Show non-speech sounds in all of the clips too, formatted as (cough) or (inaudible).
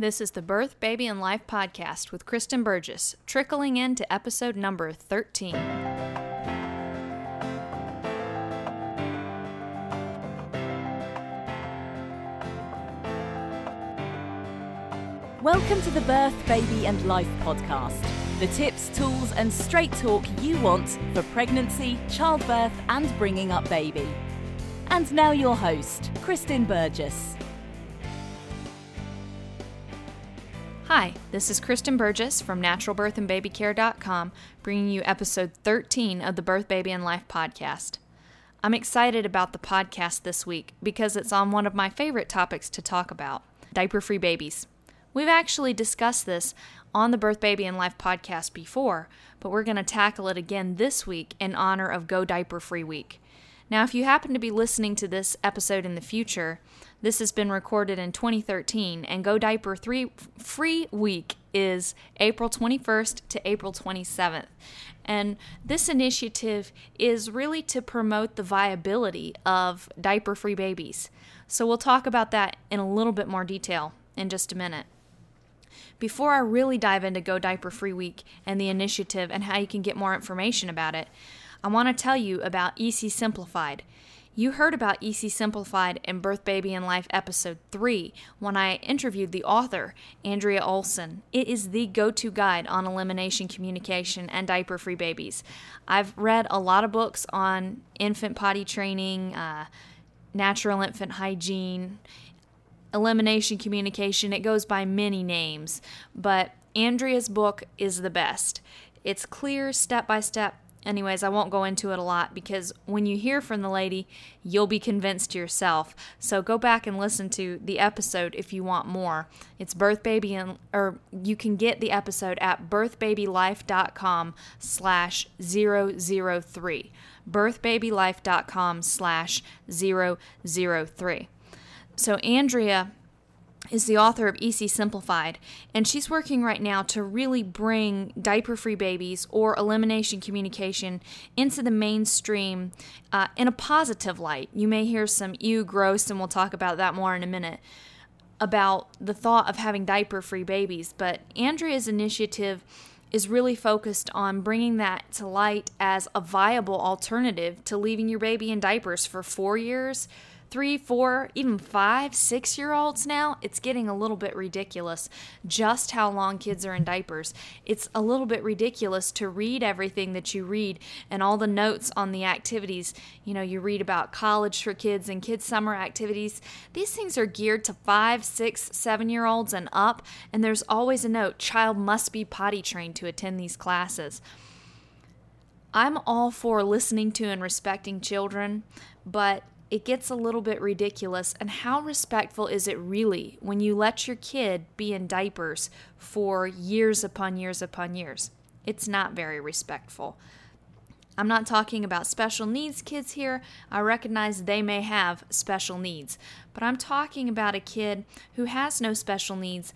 This is the Birth, Baby, and Life podcast with Kristen Burgess, trickling into episode number 13. Welcome to the Birth, Baby, and Life podcast. The tips, tools, and straight talk you want for pregnancy, childbirth, and bringing up baby. And now, your host, Kristen Burgess. Hi, this is Kristen Burgess from naturalbirthandbabycare.com bringing you episode 13 of the Birth, Baby, and Life podcast. I'm excited about the podcast this week because it's on one of my favorite topics to talk about diaper free babies. We've actually discussed this on the Birth, Baby, and Life podcast before, but we're going to tackle it again this week in honor of Go Diaper Free Week. Now, if you happen to be listening to this episode in the future, this has been recorded in 2013, and Go Diaper 3 Free Week is April 21st to April 27th. And this initiative is really to promote the viability of diaper free babies. So we'll talk about that in a little bit more detail in just a minute. Before I really dive into Go Diaper Free Week and the initiative and how you can get more information about it, I want to tell you about EC Simplified. You heard about EC Simplified in Birth, Baby, and Life episode 3 when I interviewed the author, Andrea Olson. It is the go to guide on elimination communication and diaper free babies. I've read a lot of books on infant potty training, uh, natural infant hygiene, elimination communication. It goes by many names, but Andrea's book is the best. It's clear, step by step Anyways, I won't go into it a lot because when you hear from the lady, you'll be convinced yourself. So go back and listen to the episode if you want more. It's birth baby and or you can get the episode at birthbabylife.com slash 003. birthbabylife.com slash 003. So Andrea is the author of EC Simplified, and she's working right now to really bring diaper free babies or elimination communication into the mainstream uh, in a positive light. You may hear some ew, gross, and we'll talk about that more in a minute about the thought of having diaper free babies. But Andrea's initiative is really focused on bringing that to light as a viable alternative to leaving your baby in diapers for four years three, four, even five, six year olds now, it's getting a little bit ridiculous just how long kids are in diapers. It's a little bit ridiculous to read everything that you read and all the notes on the activities. You know, you read about college for kids and kids' summer activities. These things are geared to five, six, seven year olds and up, and there's always a note child must be potty trained to attend these classes. I'm all for listening to and respecting children, but it gets a little bit ridiculous. And how respectful is it really when you let your kid be in diapers for years upon years upon years? It's not very respectful. I'm not talking about special needs kids here. I recognize they may have special needs, but I'm talking about a kid who has no special needs.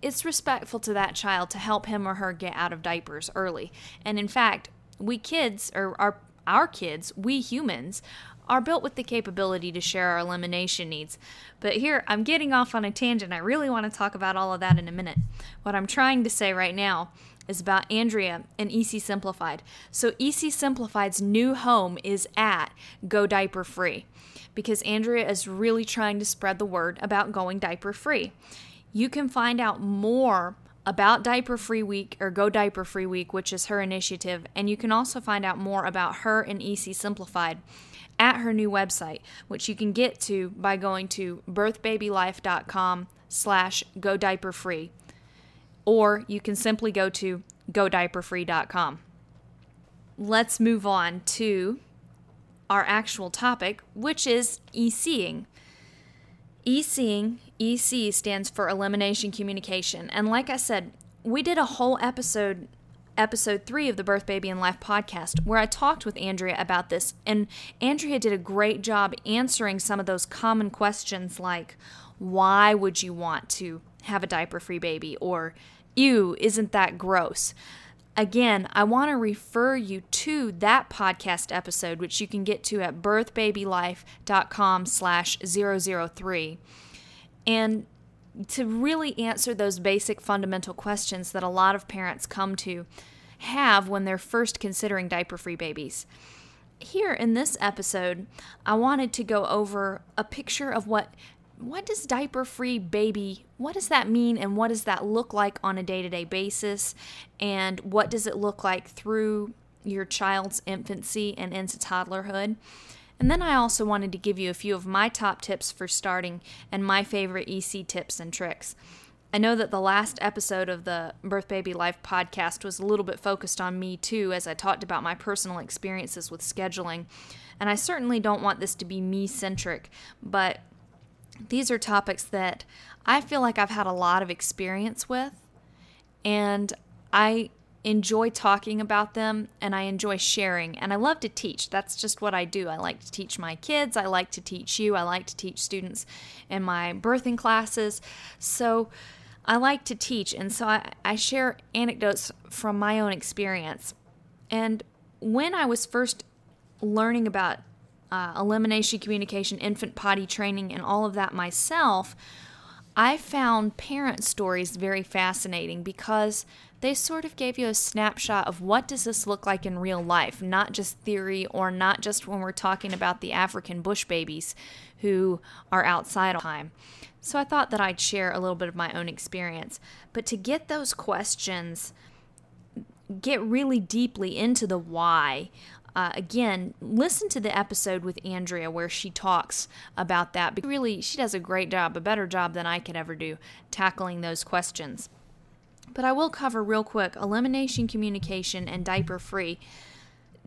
It's respectful to that child to help him or her get out of diapers early. And in fact, we kids, or our, our kids, we humans, are built with the capability to share our elimination needs. But here, I'm getting off on a tangent. I really want to talk about all of that in a minute. What I'm trying to say right now is about Andrea and EC Simplified. So, EC Simplified's new home is at Go Diaper Free because Andrea is really trying to spread the word about going diaper free. You can find out more about Diaper Free Week or Go Diaper Free Week, which is her initiative, and you can also find out more about her and EC Simplified at her new website, which you can get to by going to birthbabylife.com slash go diaper free. Or you can simply go to godiaperfree.com. Let's move on to our actual topic, which is e-seeing. E-seeing, EC stands for elimination communication. And like I said, we did a whole episode episode three of the Birth, Baby, and Life podcast, where I talked with Andrea about this. And Andrea did a great job answering some of those common questions like, why would you want to have a diaper free baby? Or, ew, isn't that gross? Again, I want to refer you to that podcast episode, which you can get to at birthbabylife.com slash 003. And to really answer those basic fundamental questions that a lot of parents come to have when they're first considering diaper free babies. Here in this episode, I wanted to go over a picture of what what does diaper free baby what does that mean and what does that look like on a day-to-day basis and what does it look like through your child's infancy and into toddlerhood and then I also wanted to give you a few of my top tips for starting and my favorite EC tips and tricks. I know that the last episode of the Birth Baby Life podcast was a little bit focused on me too, as I talked about my personal experiences with scheduling. And I certainly don't want this to be me centric, but these are topics that I feel like I've had a lot of experience with. And I enjoy talking about them and I enjoy sharing and I love to teach. That's just what I do. I like to teach my kids, I like to teach you, I like to teach students in my birthing classes. So I like to teach and so I, I share anecdotes from my own experience. And when I was first learning about uh, elimination communication, infant potty training, and all of that myself, I found parent stories very fascinating because they sort of gave you a snapshot of what does this look like in real life, not just theory or not just when we're talking about the African bush babies who are outside all the time. So I thought that I'd share a little bit of my own experience. But to get those questions, get really deeply into the why uh, again, listen to the episode with Andrea where she talks about that. Because really, she does a great job, a better job than I could ever do, tackling those questions. But I will cover real quick elimination communication and diaper free.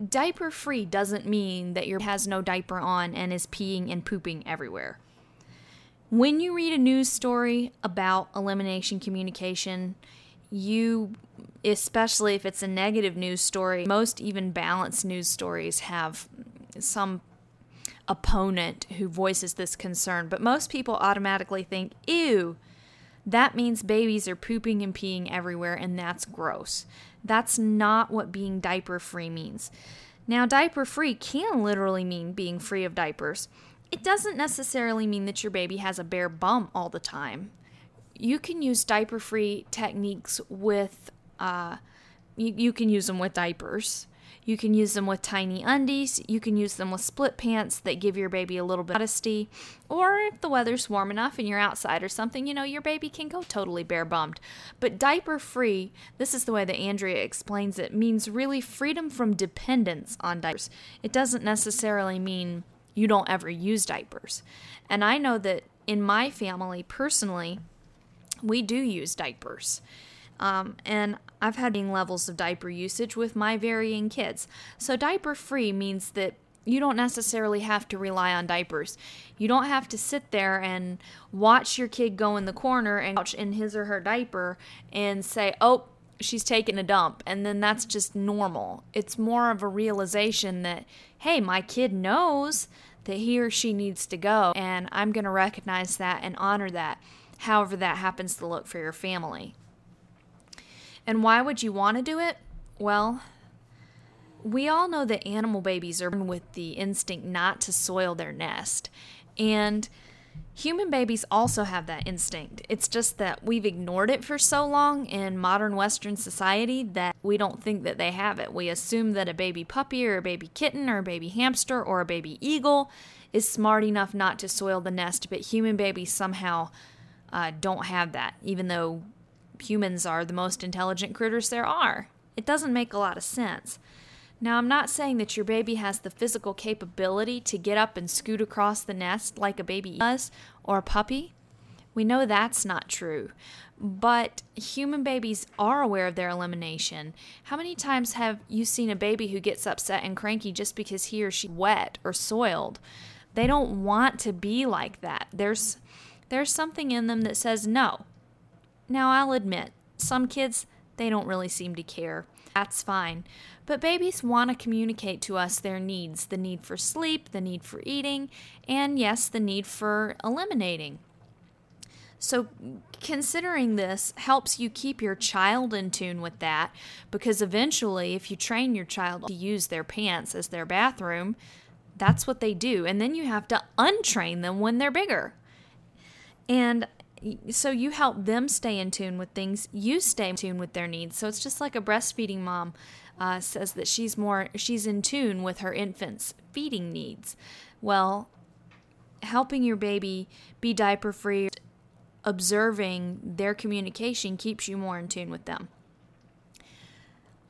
Diaper free doesn't mean that your has no diaper on and is peeing and pooping everywhere. When you read a news story about elimination communication, you especially if it's a negative news story most even balanced news stories have some opponent who voices this concern but most people automatically think ew that means babies are pooping and peeing everywhere and that's gross. That's not what being diaper free means. Now diaper free can literally mean being free of diapers. It doesn't necessarily mean that your baby has a bare bum all the time. You can use diaper free techniques with, uh, you, you can use them with diapers. You can use them with tiny undies. You can use them with split pants that give your baby a little bit of modesty. Or if the weather's warm enough and you're outside or something, you know, your baby can go totally bare bummed. But diaper free, this is the way that Andrea explains it, means really freedom from dependence on diapers. It doesn't necessarily mean you don't ever use diapers. And I know that in my family, personally, we do use diapers. Um, and I've had varying levels of diaper usage with my varying kids. So, diaper free means that you don't necessarily have to rely on diapers. You don't have to sit there and watch your kid go in the corner and watch in his or her diaper and say, oh, she's taking a dump. And then that's just normal. It's more of a realization that, hey, my kid knows that he or she needs to go. And I'm going to recognize that and honor that however that happens to look for your family. And why would you want to do it? Well, we all know that animal babies are born with the instinct not to soil their nest. And human babies also have that instinct. It's just that we've ignored it for so long in modern Western society that we don't think that they have it. We assume that a baby puppy or a baby kitten or a baby hamster or a baby eagle is smart enough not to soil the nest, but human babies somehow uh, don't have that, even though humans are the most intelligent critters there are. It doesn't make a lot of sense. Now, I'm not saying that your baby has the physical capability to get up and scoot across the nest like a baby does or a puppy. We know that's not true. But human babies are aware of their elimination. How many times have you seen a baby who gets upset and cranky just because he or she wet or soiled? They don't want to be like that. There's there's something in them that says no. Now, I'll admit, some kids, they don't really seem to care. That's fine. But babies want to communicate to us their needs the need for sleep, the need for eating, and yes, the need for eliminating. So, considering this helps you keep your child in tune with that because eventually, if you train your child to use their pants as their bathroom, that's what they do. And then you have to untrain them when they're bigger. And so you help them stay in tune with things you stay in tune with their needs. So it's just like a breastfeeding mom uh, says that she's more she's in tune with her infant's feeding needs. Well helping your baby be diaper free observing their communication keeps you more in tune with them.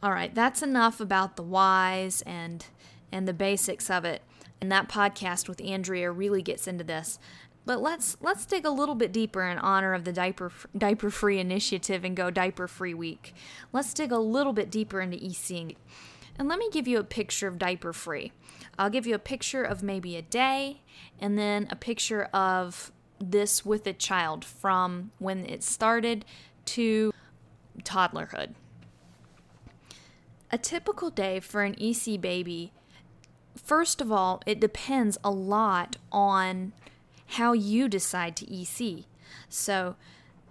All right that's enough about the whys and and the basics of it. And that podcast with andrea really gets into this but let's let's dig a little bit deeper in honor of the diaper diaper free initiative and go diaper free week. Let's dig a little bit deeper into EC and let me give you a picture of diaper free. I'll give you a picture of maybe a day and then a picture of this with a child from when it started to toddlerhood. A typical day for an EC baby, first of all, it depends a lot on how you decide to EC. So,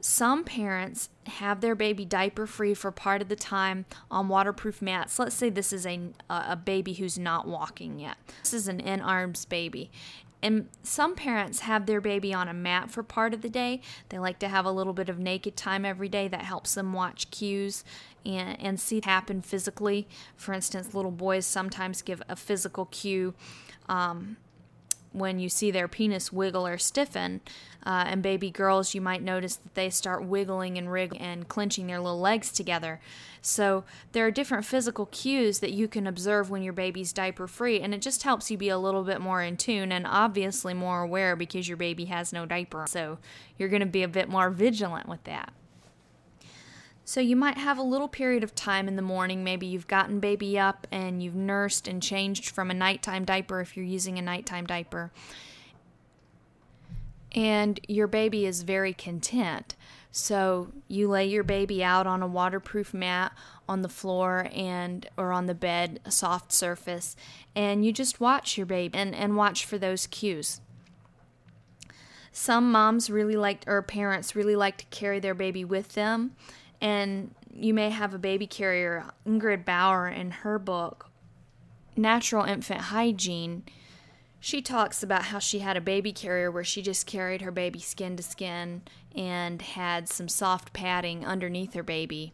some parents have their baby diaper free for part of the time on waterproof mats. Let's say this is a, a baby who's not walking yet. This is an in arms baby. And some parents have their baby on a mat for part of the day. They like to have a little bit of naked time every day that helps them watch cues and, and see happen physically. For instance, little boys sometimes give a physical cue um, when you see their penis wiggle or stiffen. Uh, and baby girls, you might notice that they start wiggling and wriggling and clenching their little legs together. So there are different physical cues that you can observe when your baby's diaper free, and it just helps you be a little bit more in tune and obviously more aware because your baby has no diaper. So you're going to be a bit more vigilant with that. So you might have a little period of time in the morning. Maybe you've gotten baby up and you've nursed and changed from a nighttime diaper if you're using a nighttime diaper. And your baby is very content. So you lay your baby out on a waterproof mat on the floor and or on the bed, a soft surface, and you just watch your baby and, and watch for those cues. Some moms really like or parents really like to carry their baby with them and you may have a baby carrier. Ingrid Bauer, in her book, Natural Infant Hygiene, she talks about how she had a baby carrier where she just carried her baby skin to skin and had some soft padding underneath her baby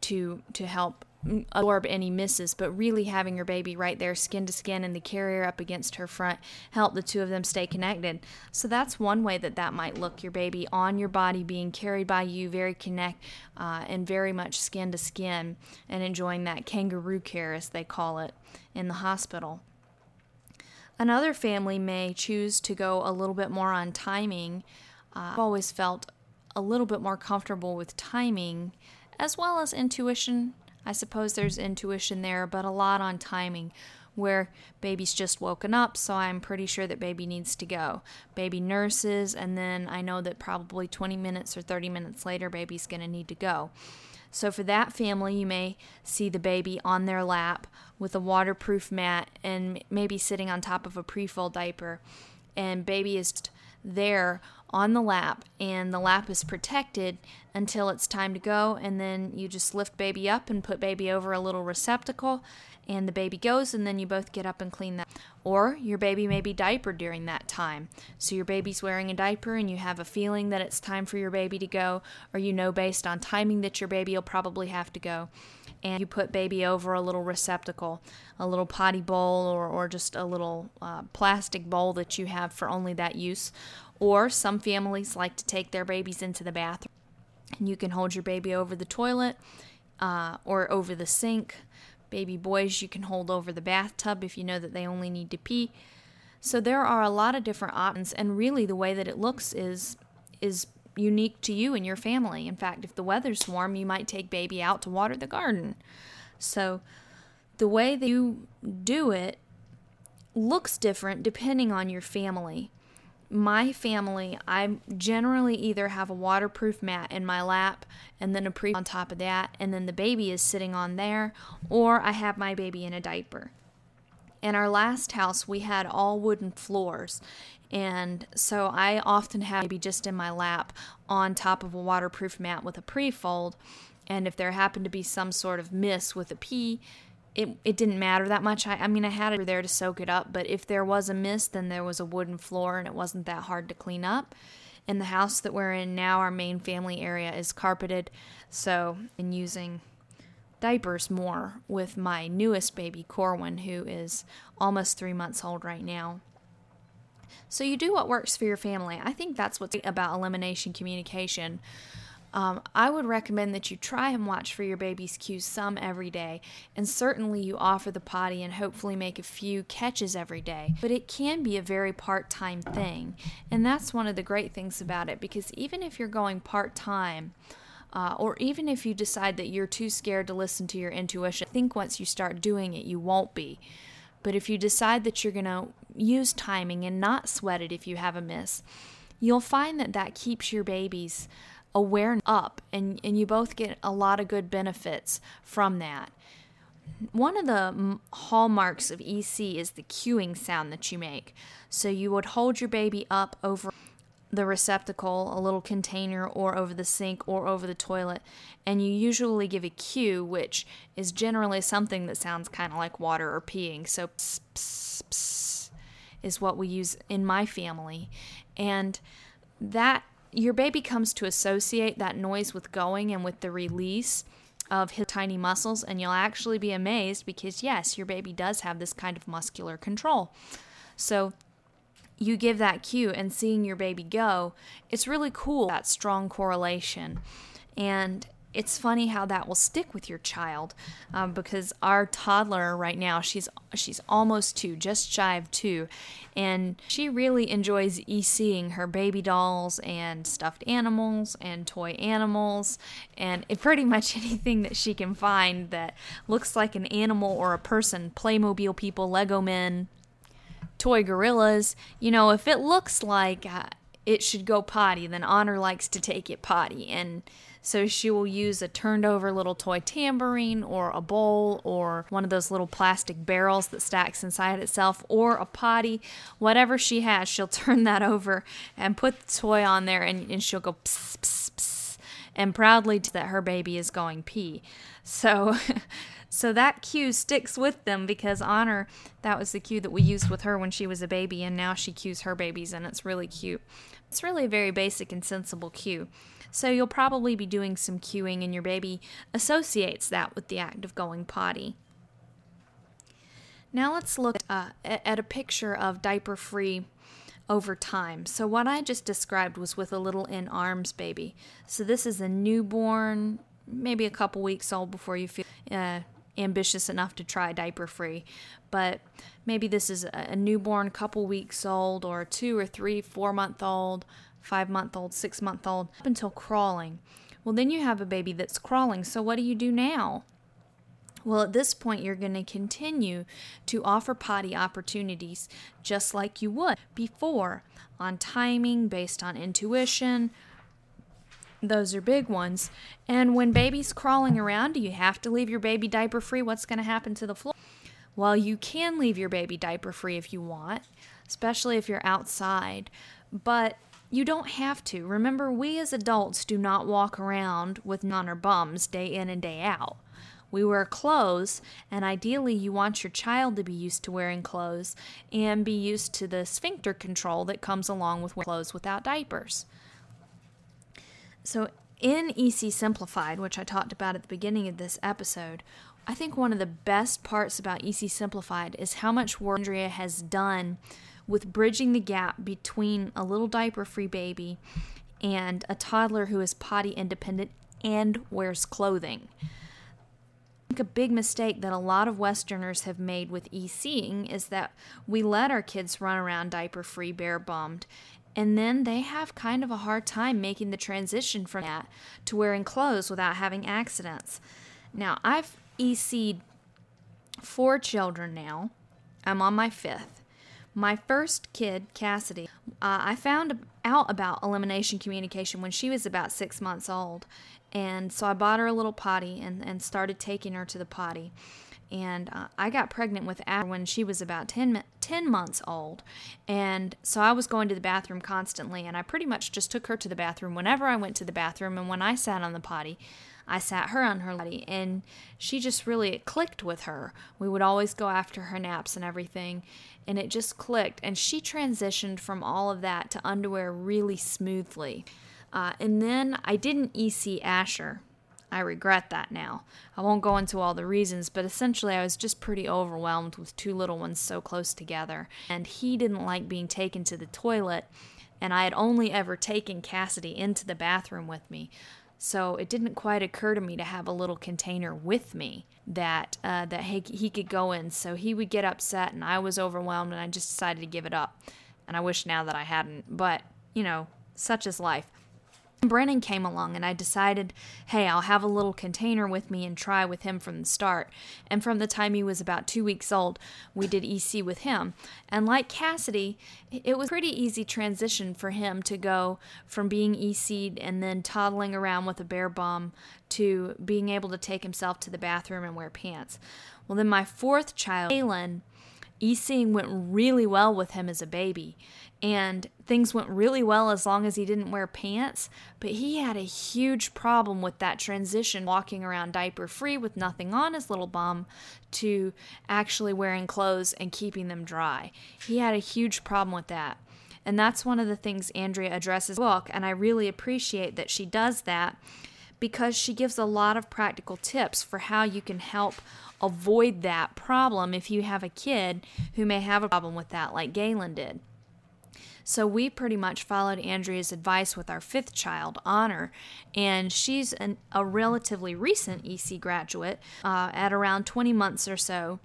to to help absorb any misses, but really having your baby right there, skin to skin, and the carrier up against her front help the two of them stay connected. So that's one way that that might look. Your baby on your body, being carried by you, very connect, uh, and very much skin to skin, and enjoying that kangaroo care, as they call it, in the hospital. Another family may choose to go a little bit more on timing. Uh, I've always felt a little bit more comfortable with timing as well as intuition I suppose there's intuition there, but a lot on timing where baby's just woken up, so I'm pretty sure that baby needs to go. Baby nurses, and then I know that probably 20 minutes or 30 minutes later, baby's going to need to go. So, for that family, you may see the baby on their lap with a waterproof mat and maybe sitting on top of a prefold diaper, and baby is there on the lap and the lap is protected until it's time to go and then you just lift baby up and put baby over a little receptacle and the baby goes and then you both get up and clean that. Or your baby may be diapered during that time. So your baby's wearing a diaper and you have a feeling that it's time for your baby to go or you know based on timing that your baby will probably have to go. And you put baby over a little receptacle, a little potty bowl, or, or just a little uh, plastic bowl that you have for only that use. Or some families like to take their babies into the bathroom, and you can hold your baby over the toilet uh, or over the sink. Baby boys, you can hold over the bathtub if you know that they only need to pee. So there are a lot of different options, and really the way that it looks is is unique to you and your family. In fact, if the weather's warm, you might take baby out to water the garden. So, the way that you do it looks different depending on your family. My family, I generally either have a waterproof mat in my lap and then a pre on top of that, and then the baby is sitting on there, or I have my baby in a diaper. In our last house, we had all wooden floors, and so I often have maybe just in my lap on top of a waterproof mat with a pre-fold. And if there happened to be some sort of miss with a pee, it, it didn't matter that much. I, I mean, I had it there to soak it up, but if there was a miss, then there was a wooden floor and it wasn't that hard to clean up. In the house that we're in now, our main family area is carpeted, so in using diapers more with my newest baby, Corwin, who is almost three months old right now. So you do what works for your family. I think that's what's about elimination communication. Um, I would recommend that you try and watch for your baby's cues some every day, and certainly you offer the potty and hopefully make a few catches every day. But it can be a very part time thing, and that's one of the great things about it because even if you're going part time, uh, or even if you decide that you're too scared to listen to your intuition, I think once you start doing it, you won't be. But if you decide that you're going to use timing and not sweat it if you have a miss, you'll find that that keeps your babies awareness up and, and you both get a lot of good benefits from that. One of the hallmarks of EC is the cueing sound that you make. So you would hold your baby up over the receptacle, a little container, or over the sink or over the toilet, and you usually give a cue, which is generally something that sounds kind of like water or peeing. So, pss, pss, pss, is what we use in my family. And that your baby comes to associate that noise with going and with the release of his tiny muscles, and you'll actually be amazed because, yes, your baby does have this kind of muscular control. So, you give that cue and seeing your baby go, it's really cool that strong correlation. And it's funny how that will stick with your child um, because our toddler right now she's she's almost two just shy of two and she really enjoys e-seeing her baby dolls and stuffed animals and toy animals and pretty (laughs) much anything that she can find that looks like an animal or a person playmobil people lego men toy gorillas you know if it looks like uh, it should go potty then honor likes to take it potty and so she will use a turned over little toy tambourine or a bowl or one of those little plastic barrels that stacks inside itself or a potty. Whatever she has, she'll (laughs) turn that over and put the toy on there and, and she'll go pss, pss, pss, and proudly that her baby is going pee. So. (laughs) So that cue sticks with them because Honor, that was the cue that we used with her when she was a baby, and now she cues her babies, and it's really cute. It's really a very basic and sensible cue. So you'll probably be doing some cueing, and your baby associates that with the act of going potty. Now let's look uh, at a picture of diaper free over time. So, what I just described was with a little in arms baby. So, this is a newborn, maybe a couple weeks old before you feel uh, ambitious enough to try diaper free. But maybe this is a newborn, couple weeks old, or two or three, four month old, five month old, six month old, up until crawling. Well, then you have a baby that's crawling. So, what do you do now? Well, at this point, you're going to continue to offer potty opportunities just like you would before on timing, based on intuition. Those are big ones. And when baby's crawling around, do you have to leave your baby diaper free? What's going to happen to the floor? Well, you can leave your baby diaper free if you want, especially if you're outside. But you don't have to. Remember, we as adults do not walk around with non bums day in and day out. We wear clothes, and ideally, you want your child to be used to wearing clothes and be used to the sphincter control that comes along with clothes without diapers. So, in EC Simplified, which I talked about at the beginning of this episode, I think one of the best parts about EC Simplified is how much work Andrea has done with bridging the gap between a little diaper free baby and a toddler who is potty independent and wears clothing. I think a big mistake that a lot of Westerners have made with e-seeing is that we let our kids run around diaper free, bare bummed, and then they have kind of a hard time making the transition from that to wearing clothes without having accidents. Now, I've EC'd four children now. I'm on my fifth. My first kid, Cassidy, uh, I found out about elimination communication when she was about six months old. And so I bought her a little potty and, and started taking her to the potty. And uh, I got pregnant with Asher when she was about 10, 10 months old. And so I was going to the bathroom constantly, and I pretty much just took her to the bathroom whenever I went to the bathroom. And when I sat on the potty, I sat her on her potty, and she just really clicked with her. We would always go after her naps and everything, and it just clicked. And she transitioned from all of that to underwear really smoothly. Uh, and then I didn't EC Asher I regret that now. I won't go into all the reasons, but essentially, I was just pretty overwhelmed with two little ones so close together. And he didn't like being taken to the toilet, and I had only ever taken Cassidy into the bathroom with me. So it didn't quite occur to me to have a little container with me that uh, that he, he could go in. So he would get upset, and I was overwhelmed, and I just decided to give it up. And I wish now that I hadn't, but you know, such is life. Brennan came along and I decided, hey, I'll have a little container with me and try with him from the start. And from the time he was about two weeks old, we did EC with him. And like Cassidy, it was pretty easy transition for him to go from being EC'd and then toddling around with a bare bum to being able to take himself to the bathroom and wear pants. Well, then my fourth child, Galen, ECing went really well with him as a baby and things went really well as long as he didn't wear pants. But he had a huge problem with that transition, walking around diaper free with nothing on his little bum, to actually wearing clothes and keeping them dry. He had a huge problem with that. And that's one of the things Andrea addresses in the book, and I really appreciate that she does that because she gives a lot of practical tips for how you can help avoid that problem if you have a kid who may have a problem with that, like Galen did. So we pretty much followed Andrea's advice with our fifth child, Honor, and she's an, a relatively recent EC graduate uh, at around 20 months or so.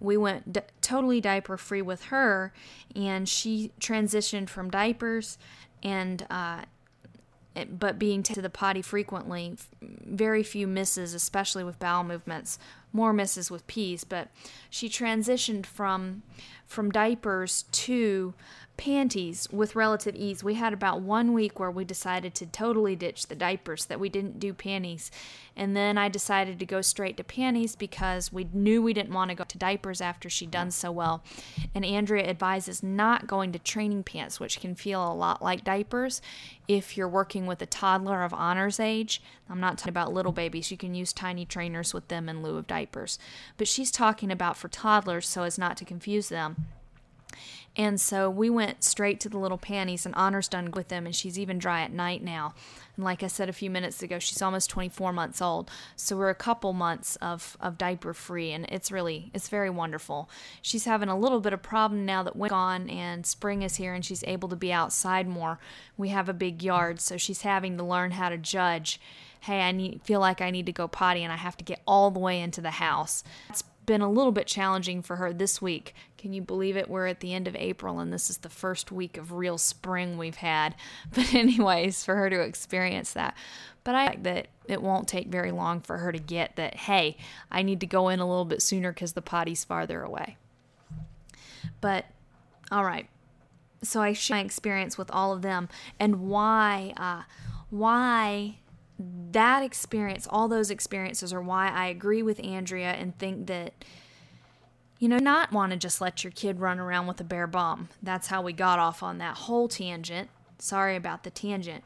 We went d- totally diaper free with her, and she transitioned from diapers and uh, but being to the potty frequently, very few misses, especially with bowel movements, more misses with pees. But she transitioned from from diapers to panties with relative ease. We had about one week where we decided to totally ditch the diapers, that we didn't do panties. And then I decided to go straight to panties because we knew we didn't want to go to diapers after she'd done so well. And Andrea advises not going to training pants, which can feel a lot like diapers if you're working with a toddler of honors age. I'm not talking about little babies. You can use tiny trainers with them in lieu of diapers. But she's talking about for toddlers so as not to confuse them. And so we went straight to the little panties, and Honor's done with them, and she's even dry at night now. And like I said a few minutes ago, she's almost 24 months old. So we're a couple months of, of diaper free, and it's really, it's very wonderful. She's having a little bit of problem now that winter's gone and spring is here, and she's able to be outside more. We have a big yard, so she's having to learn how to judge. Hey, I need feel like I need to go potty, and I have to get all the way into the house. It's been a little bit challenging for her this week. Can you believe it? We're at the end of April and this is the first week of real spring we've had. (laughs) But, anyways, for her to experience that. But I think that it won't take very long for her to get that, hey, I need to go in a little bit sooner because the potty's farther away. But, all right. So I share my experience with all of them and why, uh, why that experience, all those experiences are why I agree with Andrea and think that you know, not want to just let your kid run around with a bare bomb. That's how we got off on that whole tangent. Sorry about the tangent.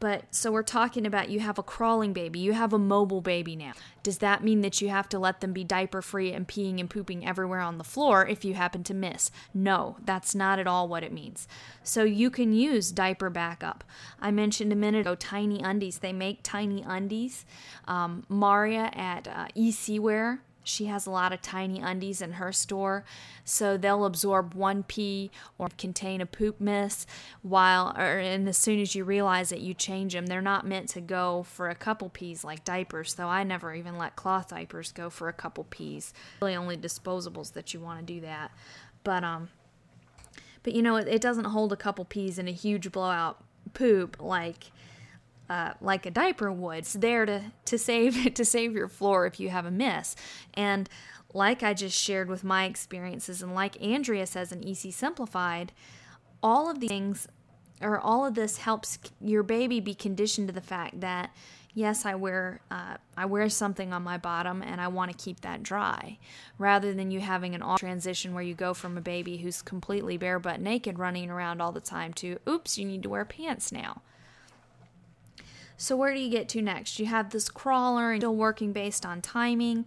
But so we're talking about you have a crawling baby, you have a mobile baby now. Does that mean that you have to let them be diaper free and peeing and pooping everywhere on the floor if you happen to miss? No, that's not at all what it means. So you can use diaper backup. I mentioned a minute ago tiny undies. They make tiny undies. Um, Maria at uh, Wear she has a lot of tiny undies in her store, so they'll absorb one pee or contain a poop miss. While, or, and as soon as you realize it, you change them. They're not meant to go for a couple pees like diapers, though I never even let cloth diapers go for a couple pees. Really, only disposables that you want to do that. But um, but you know, it, it doesn't hold a couple pees in a huge blowout poop like uh, like a diaper would. It's there to, to save (laughs) to save your floor if you have a miss. And like I just shared with my experiences, and like Andrea says in EC Simplified, all of these things or all of this helps your baby be conditioned to the fact that yes, I wear uh, I wear something on my bottom and I want to keep that dry, rather than you having an all transition where you go from a baby who's completely bare butt naked running around all the time to oops, you need to wear pants now. So where do you get to next? You have this crawler and still working based on timing,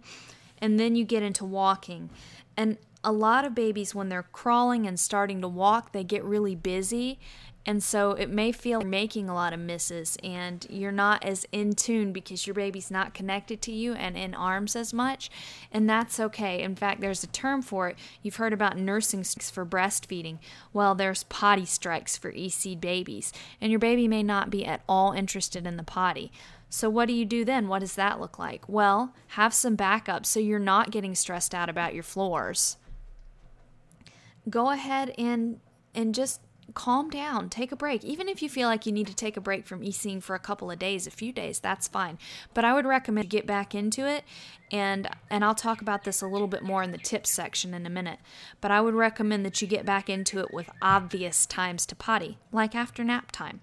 and then you get into walking. And a lot of babies when they're crawling and starting to walk, they get really busy and so it may feel you're making a lot of misses and you're not as in tune because your baby's not connected to you and in arms as much. And that's okay. In fact, there's a term for it. You've heard about nursing strikes for breastfeeding. Well, there's potty strikes for EC babies. And your baby may not be at all interested in the potty. So, what do you do then? What does that look like? Well, have some backup so you're not getting stressed out about your floors. Go ahead and and just calm down, take a break. Even if you feel like you need to take a break from e-seeing for a couple of days, a few days, that's fine. But I would recommend get back into it and and I'll talk about this a little bit more in the tips section in a minute. But I would recommend that you get back into it with obvious times to potty, like after nap time.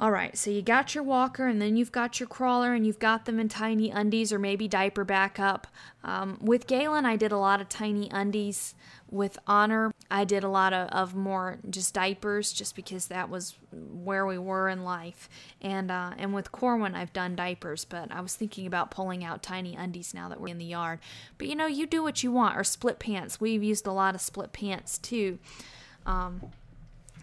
All right, so you got your walker and then you've got your crawler and you've got them in tiny undies or maybe diaper backup. Um, with Galen, I did a lot of tiny undies. With Honor, I did a lot of, of more just diapers just because that was where we were in life. And uh, and with Corwin, I've done diapers, but I was thinking about pulling out tiny undies now that we're in the yard. But you know, you do what you want, or split pants. We've used a lot of split pants too. Um,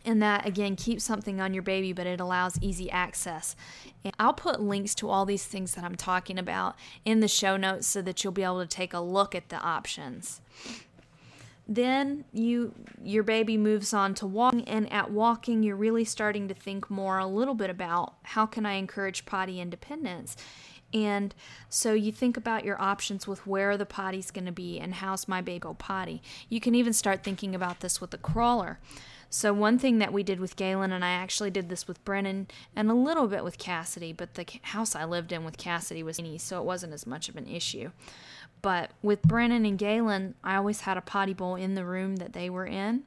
and that again keeps something on your baby but it allows easy access and i'll put links to all these things that i'm talking about in the show notes so that you'll be able to take a look at the options then you your baby moves on to walking and at walking you're really starting to think more a little bit about how can i encourage potty independence and so you think about your options with where the potty's going to be and how's my baby go potty. You can even start thinking about this with the crawler. So, one thing that we did with Galen, and I actually did this with Brennan and a little bit with Cassidy, but the house I lived in with Cassidy was tiny, so it wasn't as much of an issue. But with Brennan and Galen, I always had a potty bowl in the room that they were in.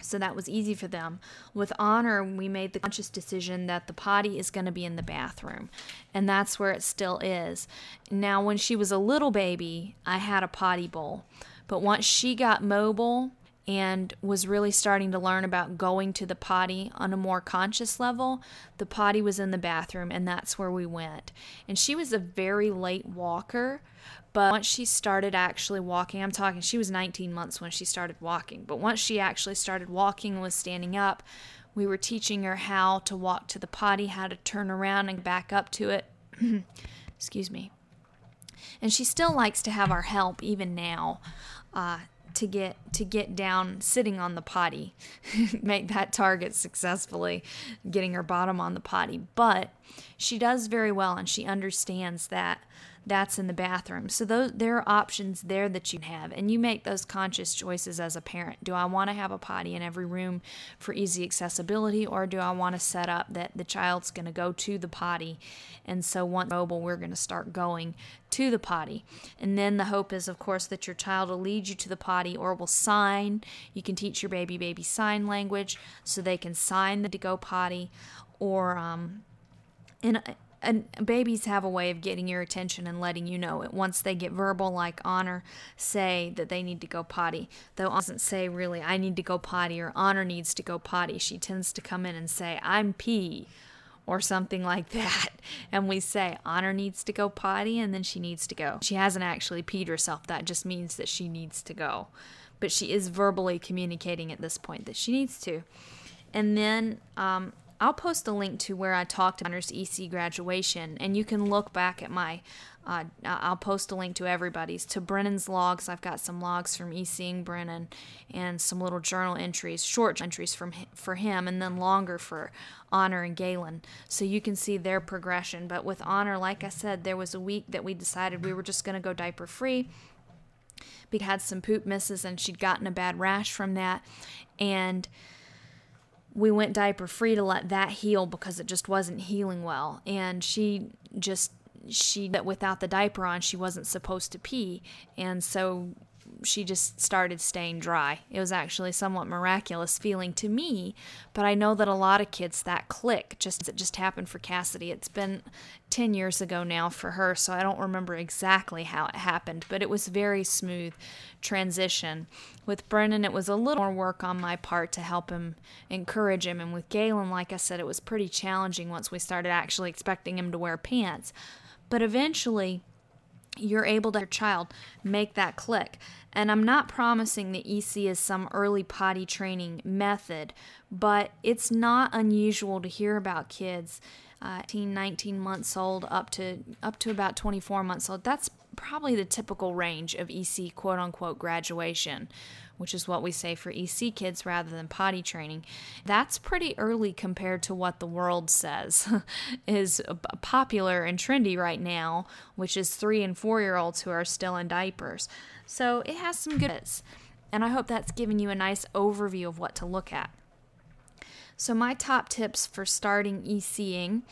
So that was easy for them. With Honor, we made the conscious decision that the potty is going to be in the bathroom. And that's where it still is. Now, when she was a little baby, I had a potty bowl. But once she got mobile, and was really starting to learn about going to the potty on a more conscious level, the potty was in the bathroom, and that's where we went. And she was a very late walker, but once she started actually walking, I'm talking, she was 19 months when she started walking, but once she actually started walking and was standing up, we were teaching her how to walk to the potty, how to turn around and back up to it. (clears throat) Excuse me. And she still likes to have our help even now. Uh, to get to get down sitting on the potty (laughs) make that target successfully getting her bottom on the potty. But she does very well and she understands that that's in the bathroom. So those there are options there that you have and you make those conscious choices as a parent. Do I want to have a potty in every room for easy accessibility or do I want to set up that the child's going to go to the potty and so once mobile we're going to start going to the potty. And then the hope is of course that your child will lead you to the potty or will sign. You can teach your baby baby sign language so they can sign the to go potty or um and and babies have a way of getting your attention and letting you know it. Once they get verbal, like Honor, say that they need to go potty. Though honor doesn't say really, I need to go potty or Honor needs to go potty. She tends to come in and say, I'm pee or something like (laughs) that. And we say, Honor needs to go potty and then she needs to go. She hasn't actually peed herself. That just means that she needs to go. But she is verbally communicating at this point that she needs to. And then um, I'll post a link to where I talked about Honors EC graduation, and you can look back at my. Uh, I'll post a link to everybody's. To Brennan's logs, I've got some logs from ECing Brennan, and some little journal entries, short entries from for him, and then longer for Honor and Galen, so you can see their progression. But with Honor, like I said, there was a week that we decided we were just going to go diaper free. We had some poop misses, and she'd gotten a bad rash from that, and we went diaper free to let that heal because it just wasn't healing well. And she just, she, that without the diaper on, she wasn't supposed to pee. And so she just started staying dry. It was actually somewhat miraculous feeling to me, but I know that a lot of kids that click just it just happened for Cassidy. It's been 10 years ago now for her, so I don't remember exactly how it happened, but it was very smooth transition. With Brennan, it was a little more work on my part to help him, encourage him, and with Galen, like I said, it was pretty challenging once we started actually expecting him to wear pants. But eventually, you're able to your child make that click. And I'm not promising that EC is some early potty training method, but it's not unusual to hear about kids uh, 18, 19 months old up to up to about 24 months old. That's probably the typical range of EC quote unquote graduation, which is what we say for EC kids rather than potty training. That's pretty early compared to what the world says (laughs) is popular and trendy right now, which is three and four year olds who are still in diapers. So it has some goods. And I hope that's given you a nice overview of what to look at. So, my top tips for starting ECing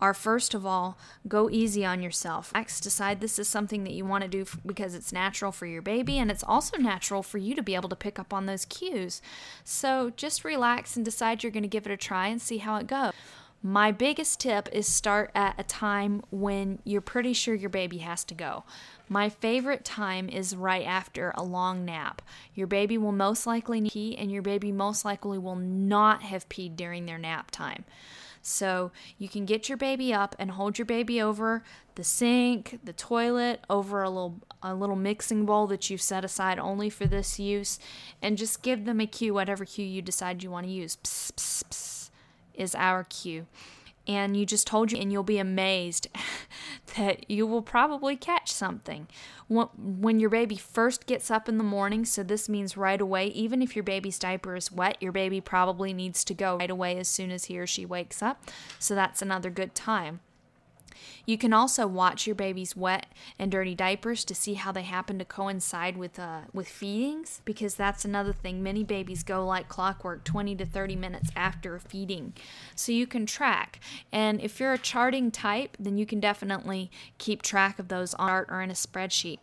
are first of all, go easy on yourself. Next, decide this is something that you want to do because it's natural for your baby and it's also natural for you to be able to pick up on those cues. So, just relax and decide you're going to give it a try and see how it goes. My biggest tip is start at a time when you're pretty sure your baby has to go. My favorite time is right after a long nap. Your baby will most likely pee, and your baby most likely will not have peed during their nap time. So you can get your baby up and hold your baby over the sink, the toilet, over a little a little mixing bowl that you've set aside only for this use, and just give them a cue, whatever cue you decide you want to use. Psst, psst, psst is our cue. And you just told you, and you'll be amazed (laughs) that you will probably catch something. When your baby first gets up in the morning, so this means right away, even if your baby's diaper is wet, your baby probably needs to go right away as soon as he or she wakes up. So that's another good time. You can also watch your baby's wet and dirty diapers to see how they happen to coincide with uh, with feedings because that's another thing. Many babies go like clockwork 20 to 30 minutes after feeding. So you can track. And if you're a charting type, then you can definitely keep track of those on art or in a spreadsheet.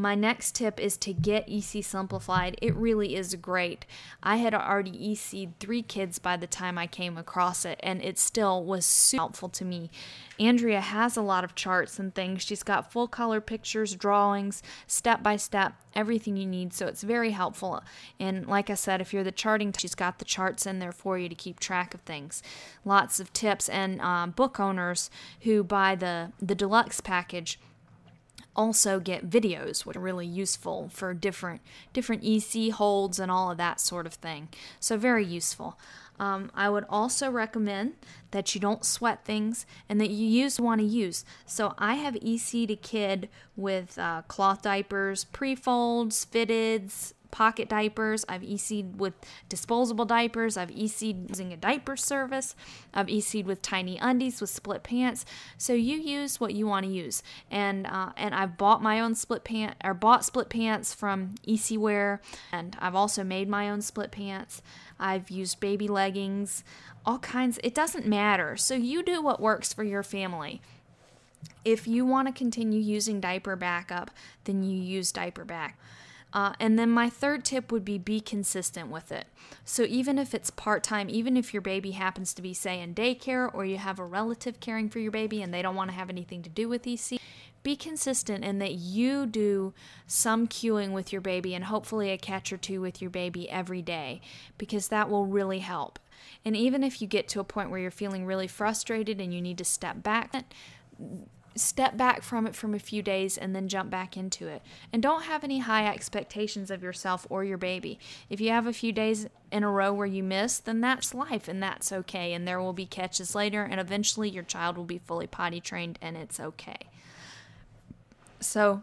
My next tip is to get EC simplified. It really is great. I had already EC'd three kids by the time I came across it, and it still was super helpful to me. Andrea has a lot of charts and things. She's got full color pictures, drawings, step by step, everything you need. So it's very helpful. And like I said, if you're the charting, she's got the charts in there for you to keep track of things. Lots of tips and um, book owners who buy the the deluxe package also get videos which are really useful for different different EC holds and all of that sort of thing. So very useful. Um, I would also recommend that you don't sweat things and that you use want to use. So I have EC'd a kid with uh, cloth diapers, pre-folds, fitteds, pocket diapers. I've EC'd with disposable diapers. I've EC'd using a diaper service. I've EC'd with tiny undies with split pants. So you use what you want to use. And uh, and I've bought my own split pant or bought split pants from EC Wear, and I've also made my own split pants. I've used baby leggings, all kinds. It doesn't matter. So you do what works for your family. If you want to continue using diaper backup, then you use diaper back. Uh, and then my third tip would be be consistent with it. So even if it's part time, even if your baby happens to be, say, in daycare or you have a relative caring for your baby and they don't want to have anything to do with EC, be consistent in that you do some cueing with your baby and hopefully a catch or two with your baby every day because that will really help. And even if you get to a point where you're feeling really frustrated and you need to step back, step back from it from a few days and then jump back into it. And don't have any high expectations of yourself or your baby. If you have a few days in a row where you miss, then that's life and that's okay. And there will be catches later, and eventually your child will be fully potty trained and it's okay. So,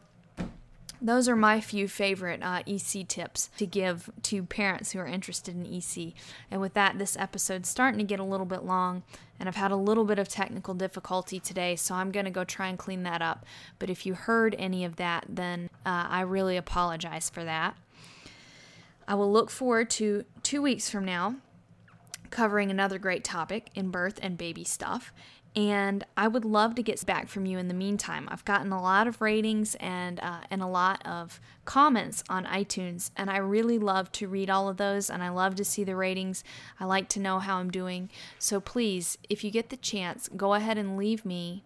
those are my few favorite uh, EC tips to give to parents who are interested in EC. And with that, this episode's starting to get a little bit long, and I've had a little bit of technical difficulty today, so I'm going to go try and clean that up. But if you heard any of that, then uh, I really apologize for that. I will look forward to two weeks from now covering another great topic in birth and baby stuff. And I would love to get back from you in the meantime. I've gotten a lot of ratings and uh, and a lot of comments on iTunes, and I really love to read all of those, and I love to see the ratings. I like to know how I'm doing. So please, if you get the chance, go ahead and leave me,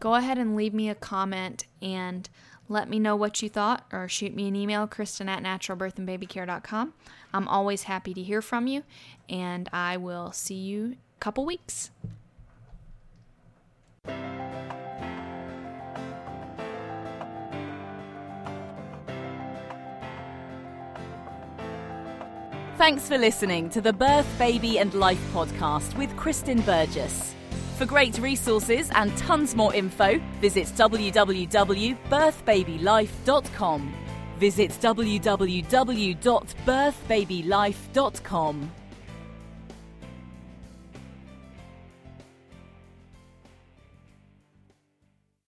go ahead and leave me a comment and let me know what you thought, or shoot me an email, Kristen at naturalbirthandbabycare.com. I'm always happy to hear from you, and I will see you a couple weeks. Thanks for listening to the Birth, Baby and Life podcast with Kristen Burgess. For great resources and tons more info, visit www.birthbabylife.com. Visit www.birthbabylife.com.